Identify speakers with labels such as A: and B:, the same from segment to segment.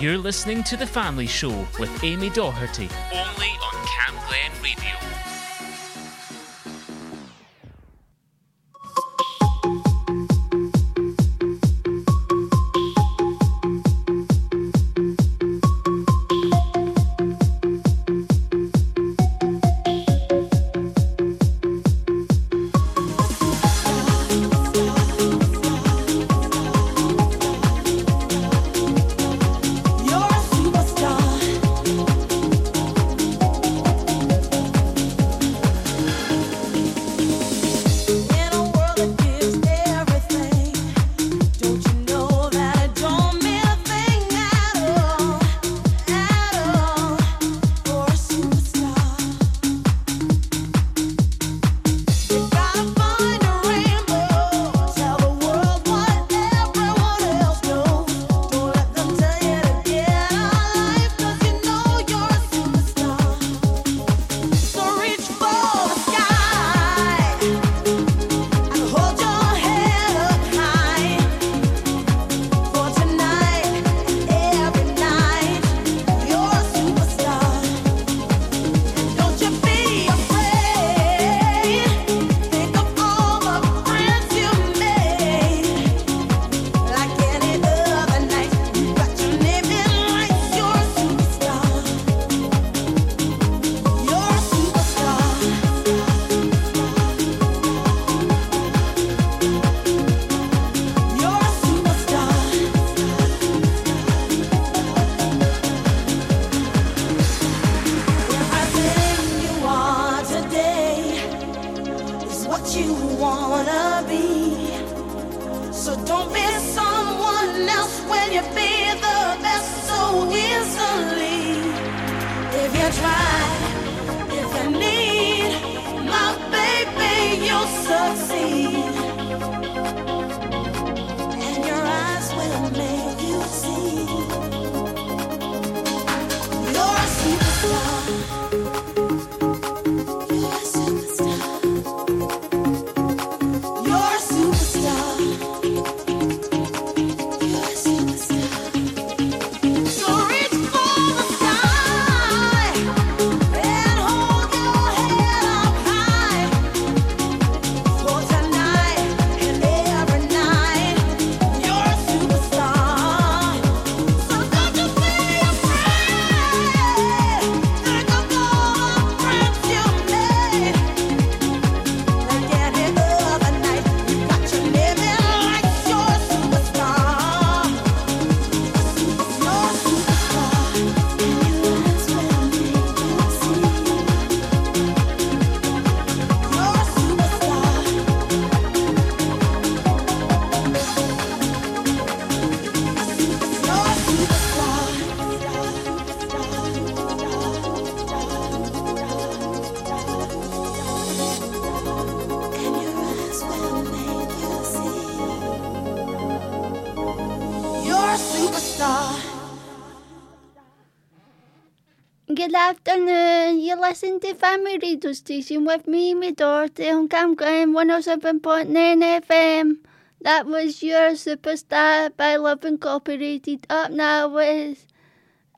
A: You're listening to The Family Show with Amy Doherty, only on Cam Glen Radio.
B: the
C: Family Radio Station with me, my daughter, on Cam Glen 107.9 FM. That was your superstar by Love Incorporated. Up now with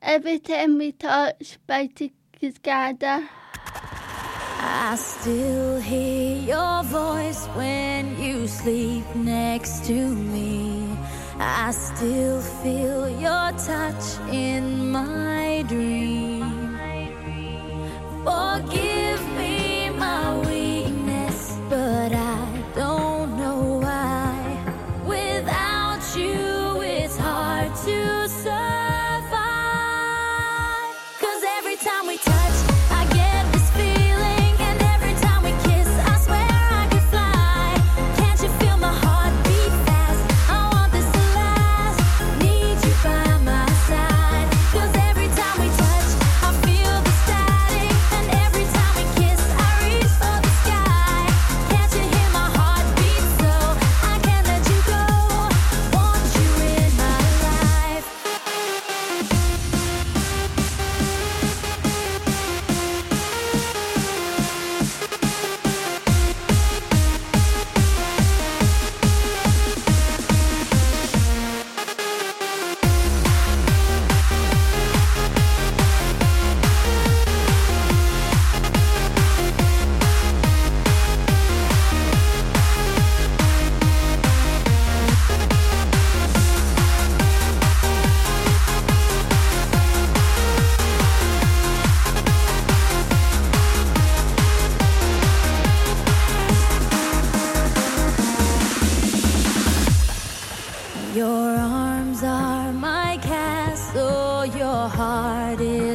C: Every Time We Touch by Cascada.
D: I still hear your voice when you sleep next to me. I still feel your touch in my dreams. Oh, Forgive me my weakness, but I.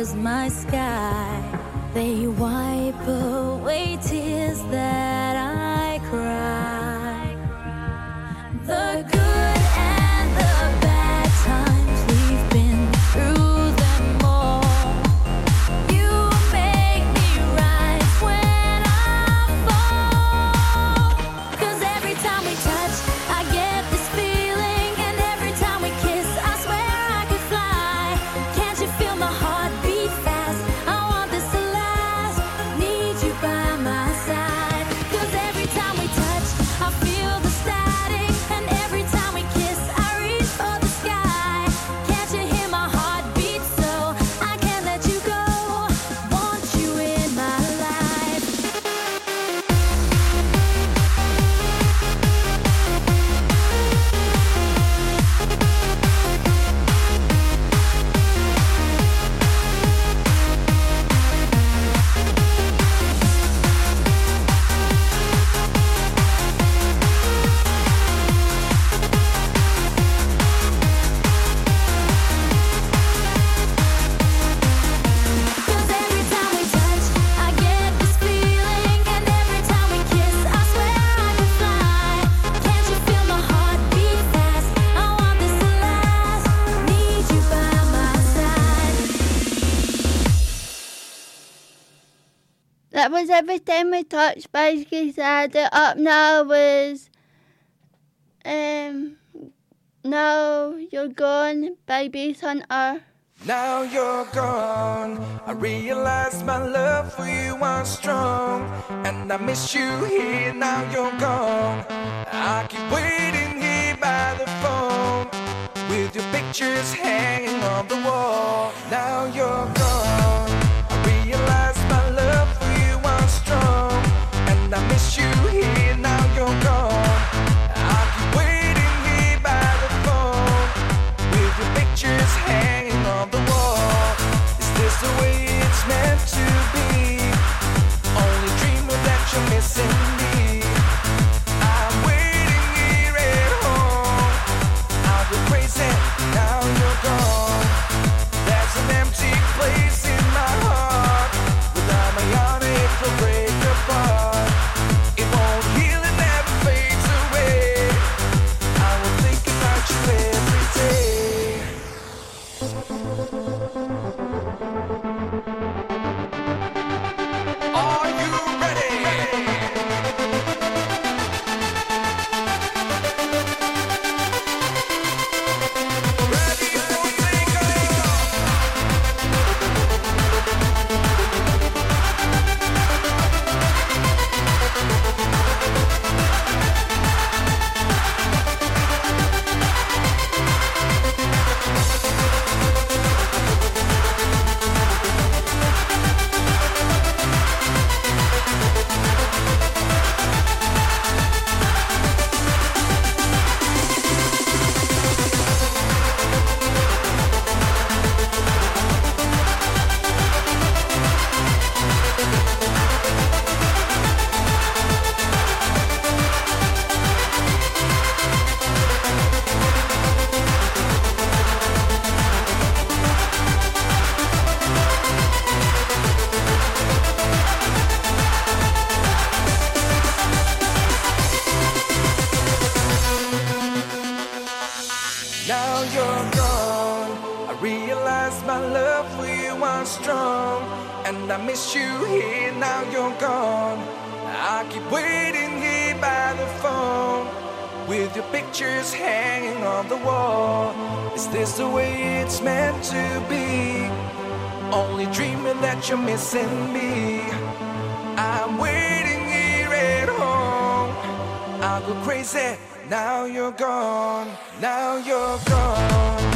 D: is my sky. They wipe away tears that
C: Was everything we touched by Griselda. Up now was um No You're Gone by Basshunter.
E: Now you're gone. I realize my love for you was strong. And I miss you here. Now you're gone. I keep waiting here by the phone. With your pictures hanging on the wall. Now you're gone. I miss you here. Now you're gone. I keep waiting here by the phone. With your pictures hanging on the wall. Is this the way it's meant to be? Only dreaming that you're missing me. And I miss you here. Now you're gone. I keep waiting here by the phone. With your pictures hanging on the wall. Is this the way it's meant to be? Only dreaming that you're missing me. I'm waiting here at home. I'll go crazy. Now you're gone. Now you're gone.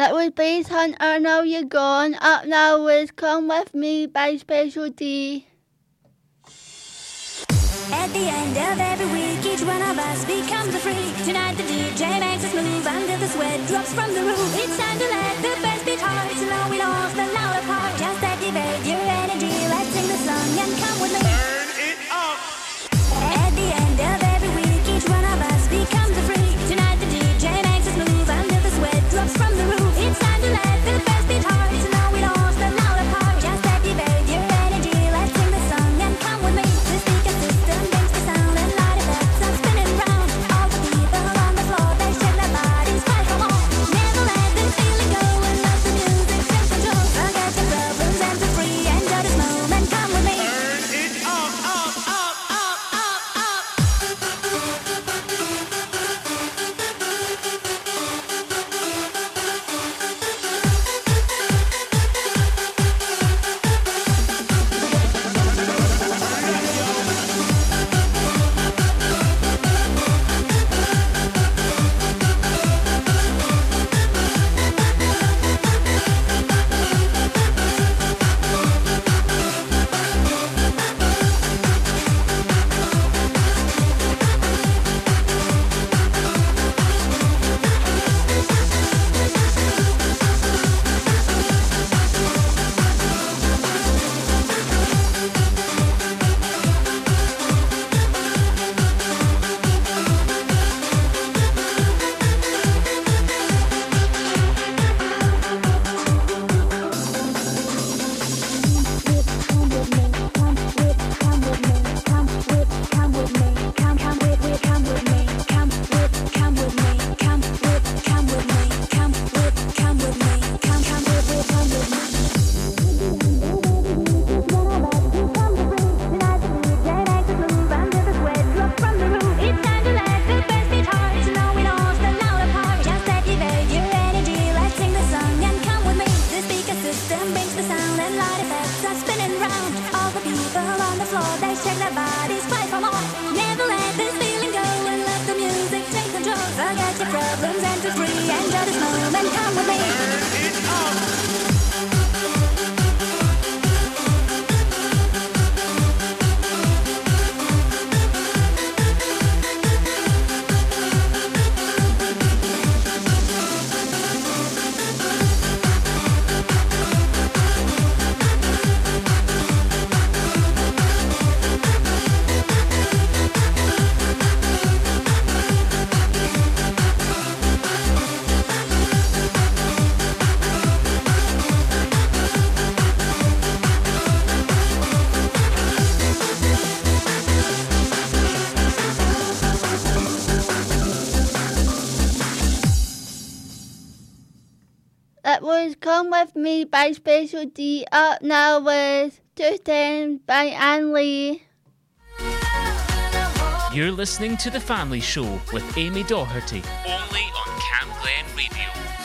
E: That
C: was Basshunter, Now You're Gone. Up now was Come With Me by Special D.
F: At the end of every week, each one of us becomes a freak. Tonight the DJ makes us move under the sweat drops from the roof. It's time to let the bass beat so now we lost the louder part. Just activate your energy, let's sing the song and come with me. With Me
C: by Special D. Up now was 210 by Ann Lee.
G: You're listening to The Family Show with Amy Doherty. Only on Cam Glen Radio.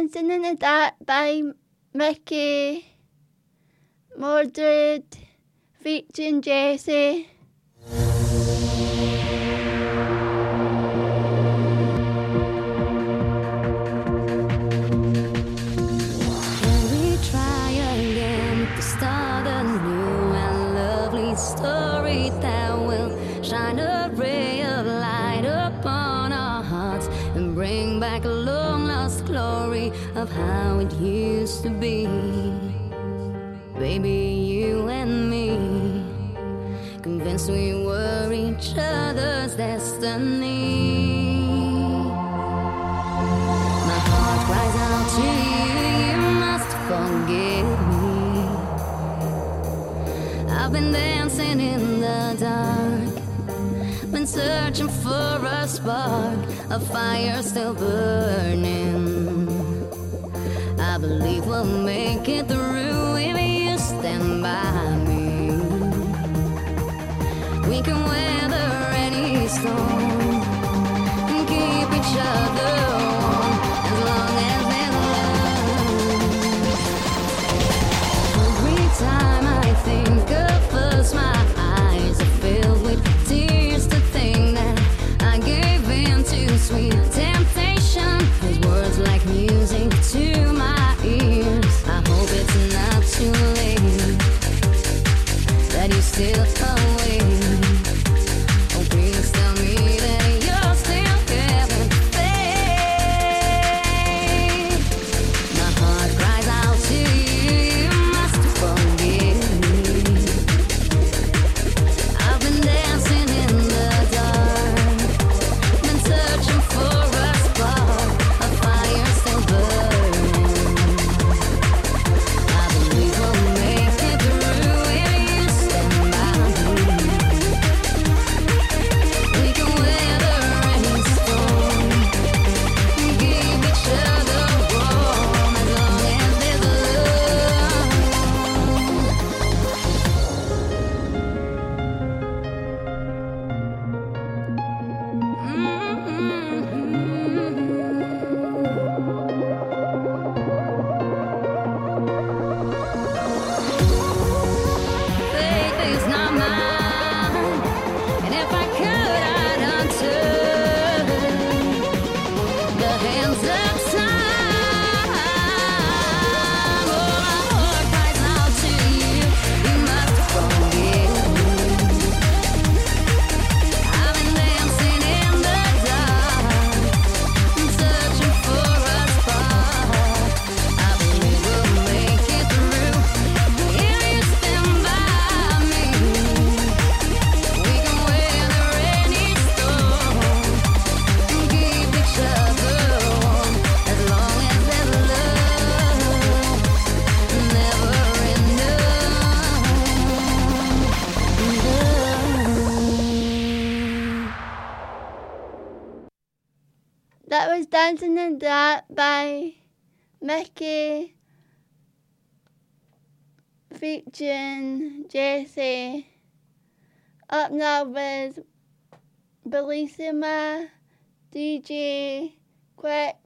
H: and singing
C: that by Micky Modelle featuring
H: Jessy. of how it used to be. Baby, you and me, convinced we were each other's destiny. My heart cries out to you, you must forgive me. I've been dancing in the dark been searching for a spark, a fire still burning believe we'll make it through if you stand by me. We can weather any storm.
C: Featuring Jessy. Up now with Bellissima, DJ Quick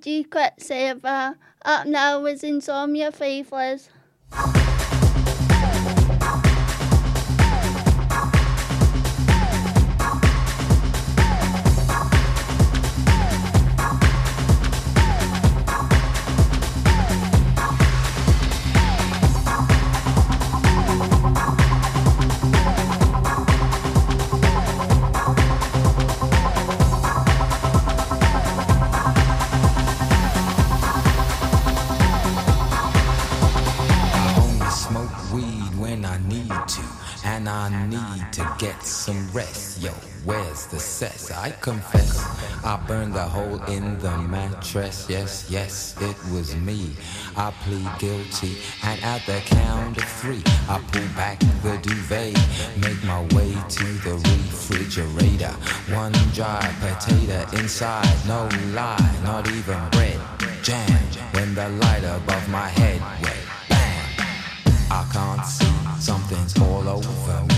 C: DJ Quicksilver. Uh, up now is Insomnia Faithless.
I: I confess, I burned a hole in the mattress. Yes, yes, it was me. I plead guilty, and at the count of three, I pull back the duvet, make my way to the refrigerator. One dry potato inside, no lie, not even bread. Jam when the light above my head went bang. I can't see, something's all over me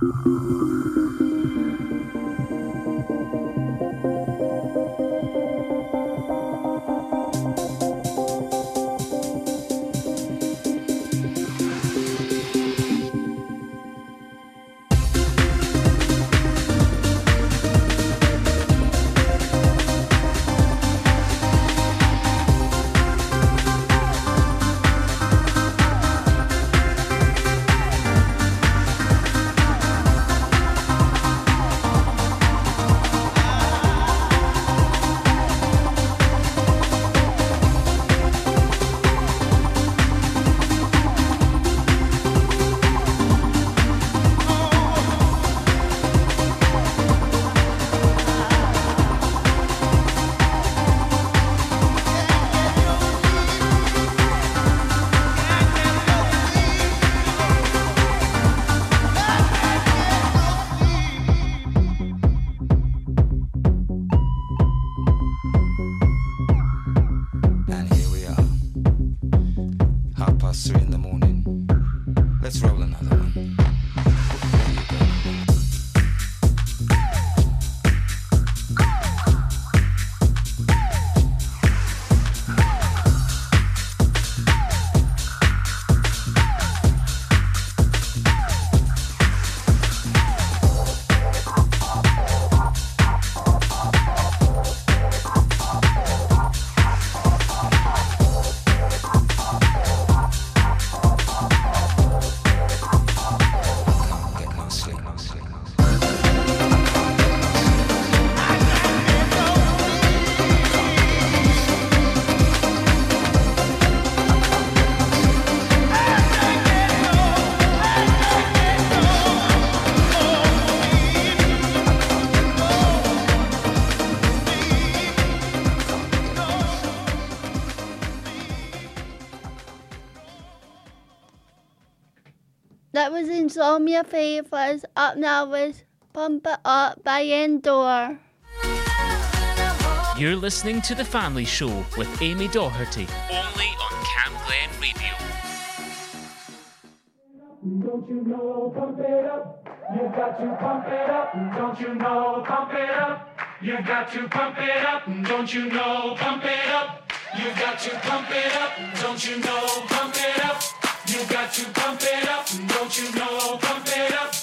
I: フフフフ。out now with Pump It Up by Endor.
G: You're listening to The Family Show with Amy Doherty, only on Cam Glen Radio.
C: Don't you know, pump it up. You've got to pump it up. Don't you know, pump it up. You've got to pump it up. Don't you know, pump it up. You've got to pump it up. Don't you know, pump it up. You've got to pump it up. Don't you know, pump it up.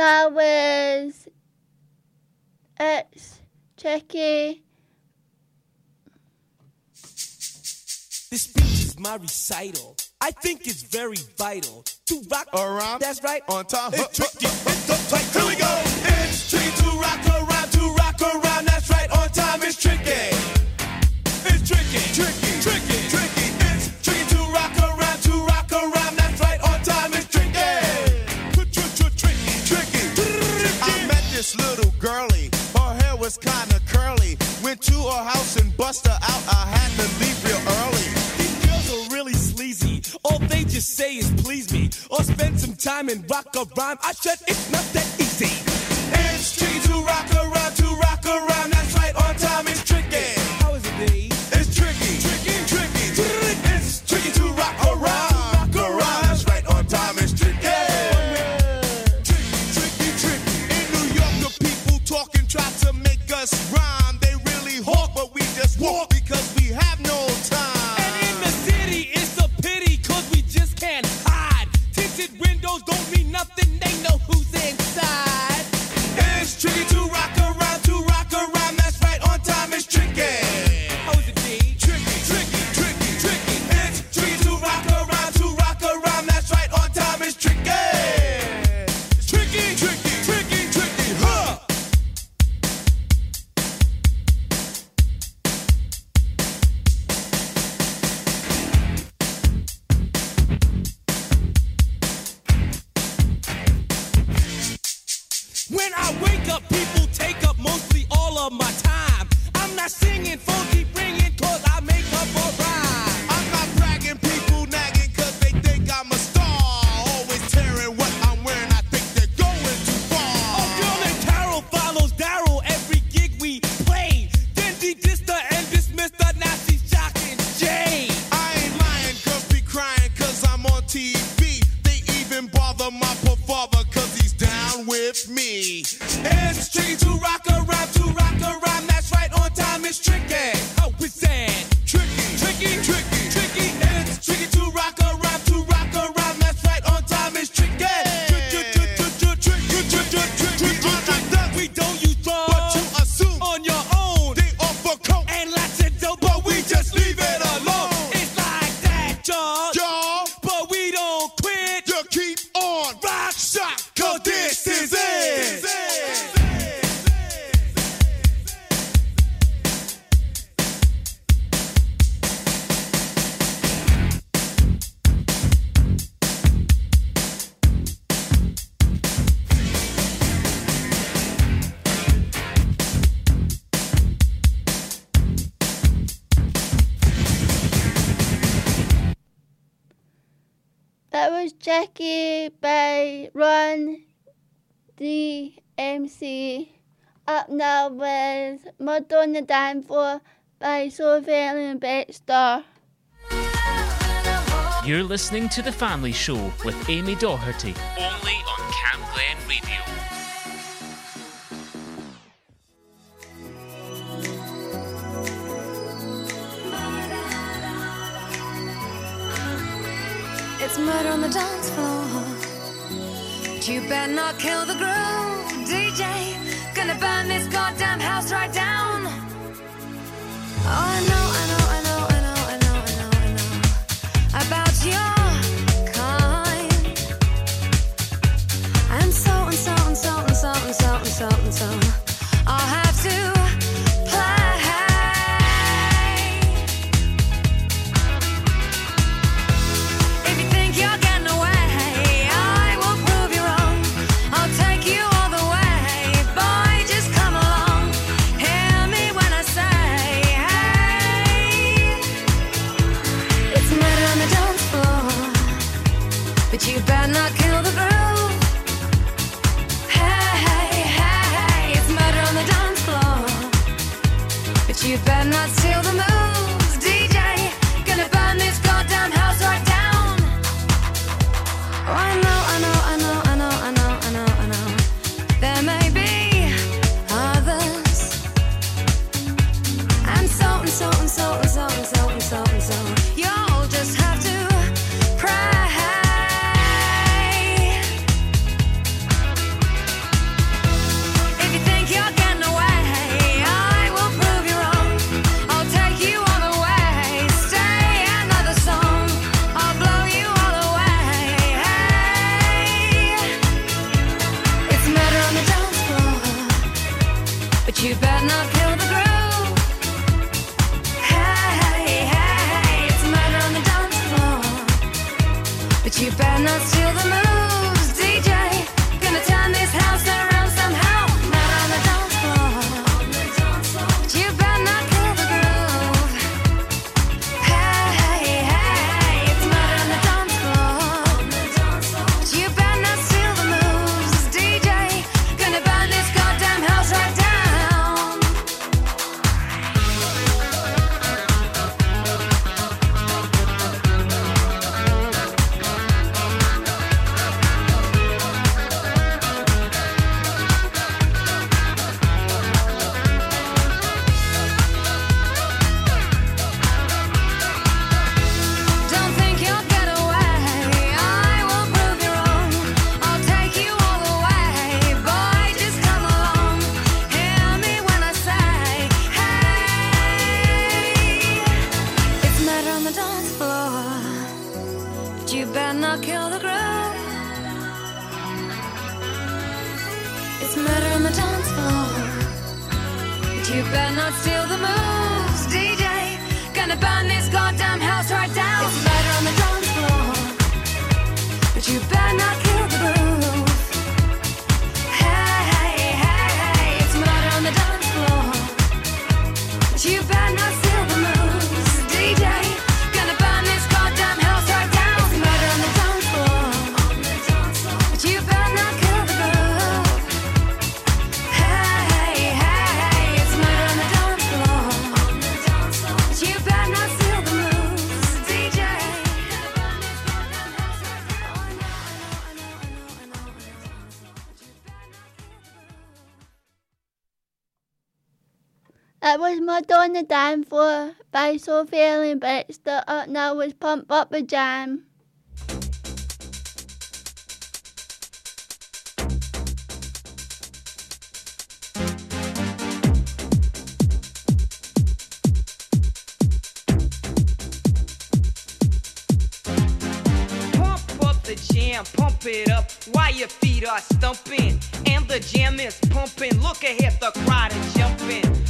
I: there was
C: tricky.
J: This speech is my recital. I think it's very vital to rock around. That's right,
E: on top,
J: It's tricky, it's uptight.
E: Here we go. It's tricky to rock girly. Her hair was kinda curly. Went to her house and bust her out. I had to leave real early.
J: These girls are really sleazy. All they just say is please me. Or spend some time and rock a rhyme. I said it's not that easy.
E: It's cheesy to rock around, to rock around.
C: DMC. Up now with Murder on the Dancefloor by Sophie Ellis-Bextor.
G: You're listening to The Family Show with Amy Doherty, only on Cam Glen Radio.
D: It's murder on the dance floor. You better not kill the groove, DJ. Gonna burn this goddamn house right down. Murder on the
C: Dancefloor by Sophie Allen, but it's still up now with Pump Up a Jam.
K: Pump up the jam, pump it up while your feet are stumping. And the jam is pumping. Look ahead, the crowd is jumping.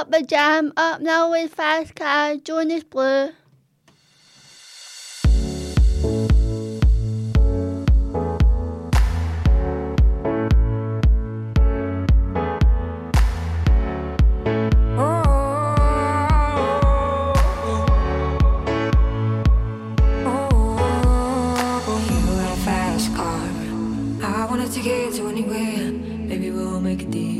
K: Up a Jam. Up
C: now with Fast Car, Jonas Blue.
L: You got a fast car. I wanted to get to anywhere. Maybe we'll make a deal.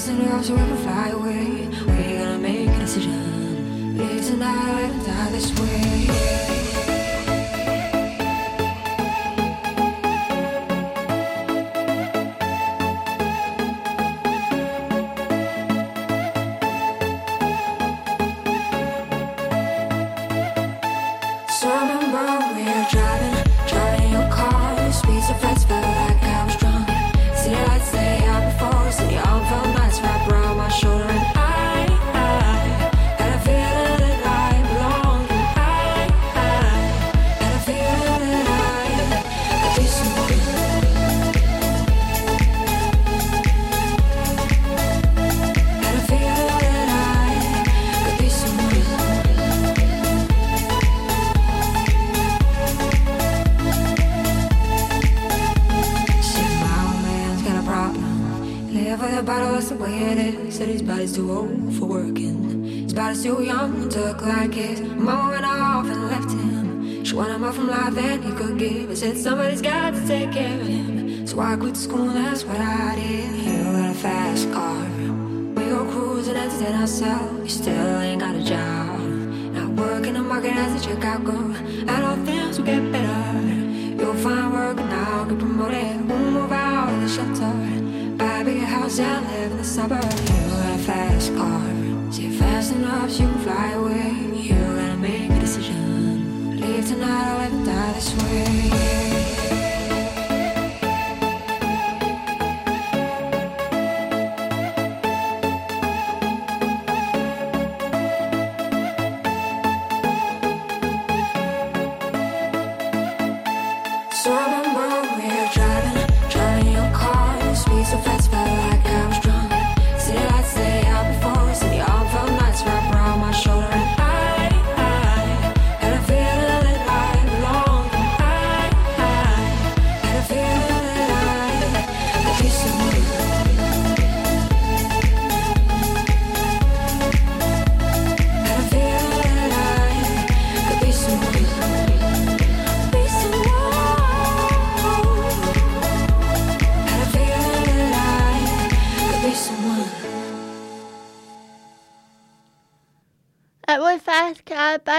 L: So fast enough so we can fly away. We're gonna make a decision. Live tonight and die this way. Quit school, that's what I did. You got a fast car. We go cruising, entertain ourselves. You still ain't got a job. Not working the market as a checkout girl. And all things will get better. You'll find work and I'll get promoted. We'll move out of the shelter. Buy a bigger house and live in the suburbs. You got a fast car. See fast enough, so you can fly away. You gotta make a decision. Leave tonight or let die this way.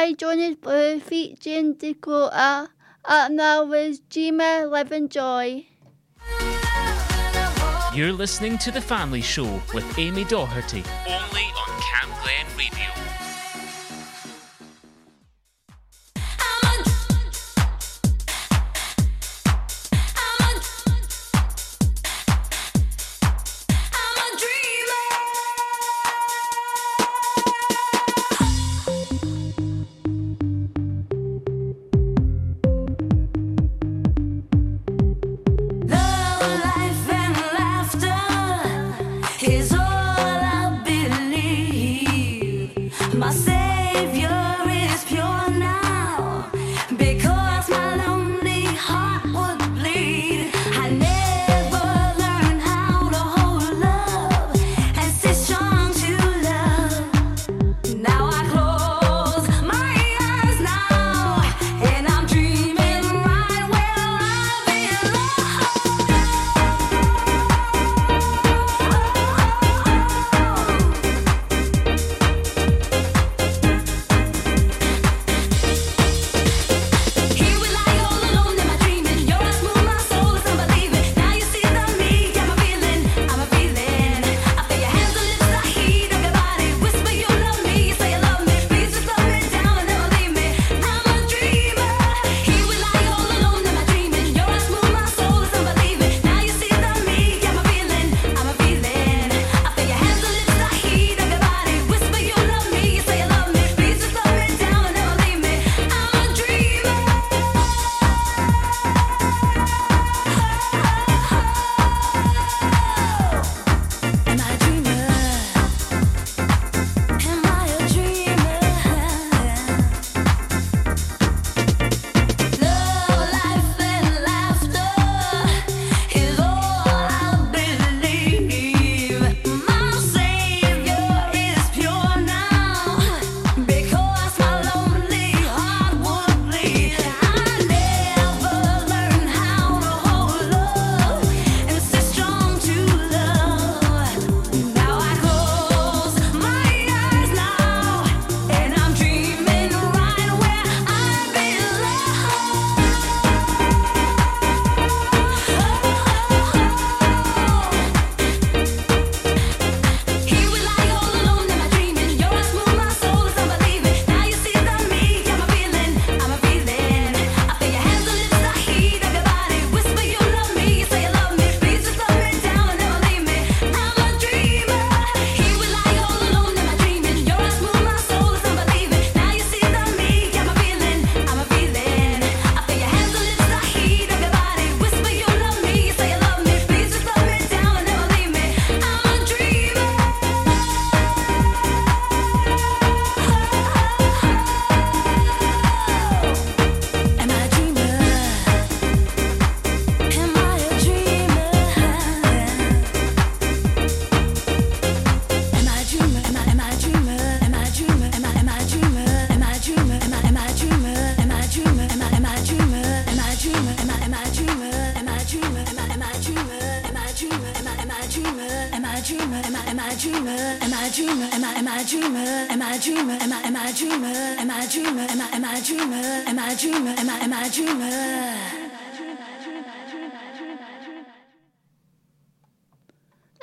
L: Car
C: by Jonas Blue featuring Dakota. Up now was Gima Livin' Joy.
A: You're listening to The Family Show with Amy Doherty. Only on Cam Glen Radio.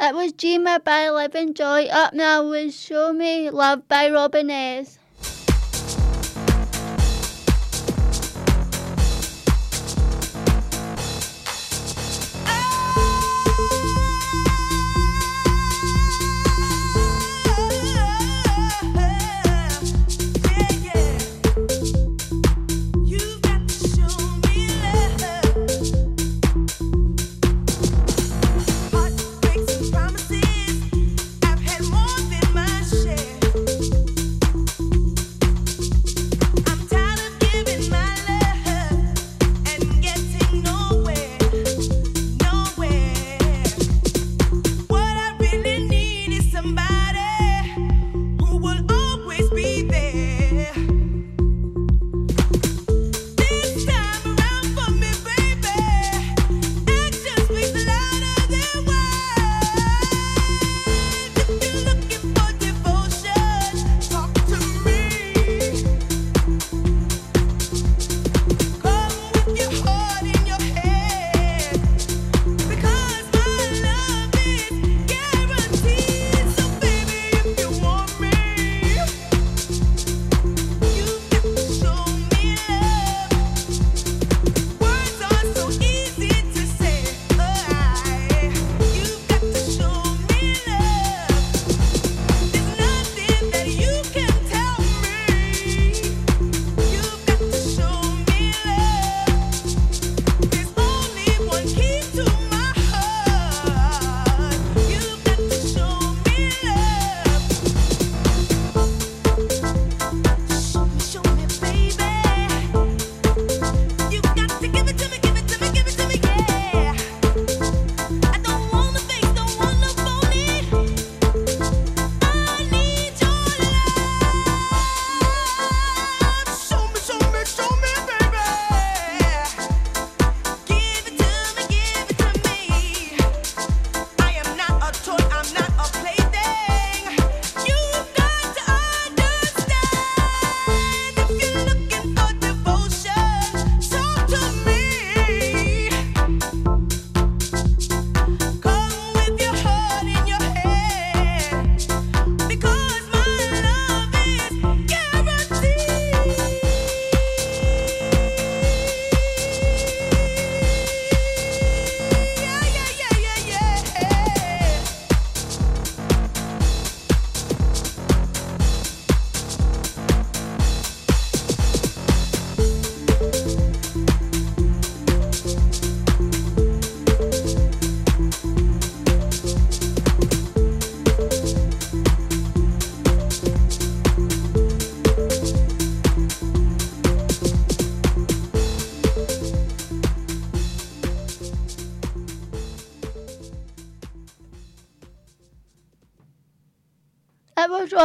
A: It was Dreamer by Livin' Joy. Up now was Show Me Love by Robin S.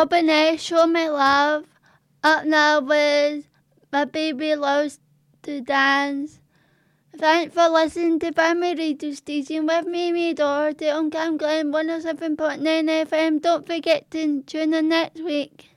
C: Open show me love.
A: Up now with my baby loves to dance. Thanks for listening to Family Radio Station with Mimi Doherty on Cam Glen 107.9 FM. Don't forget to tune in next week.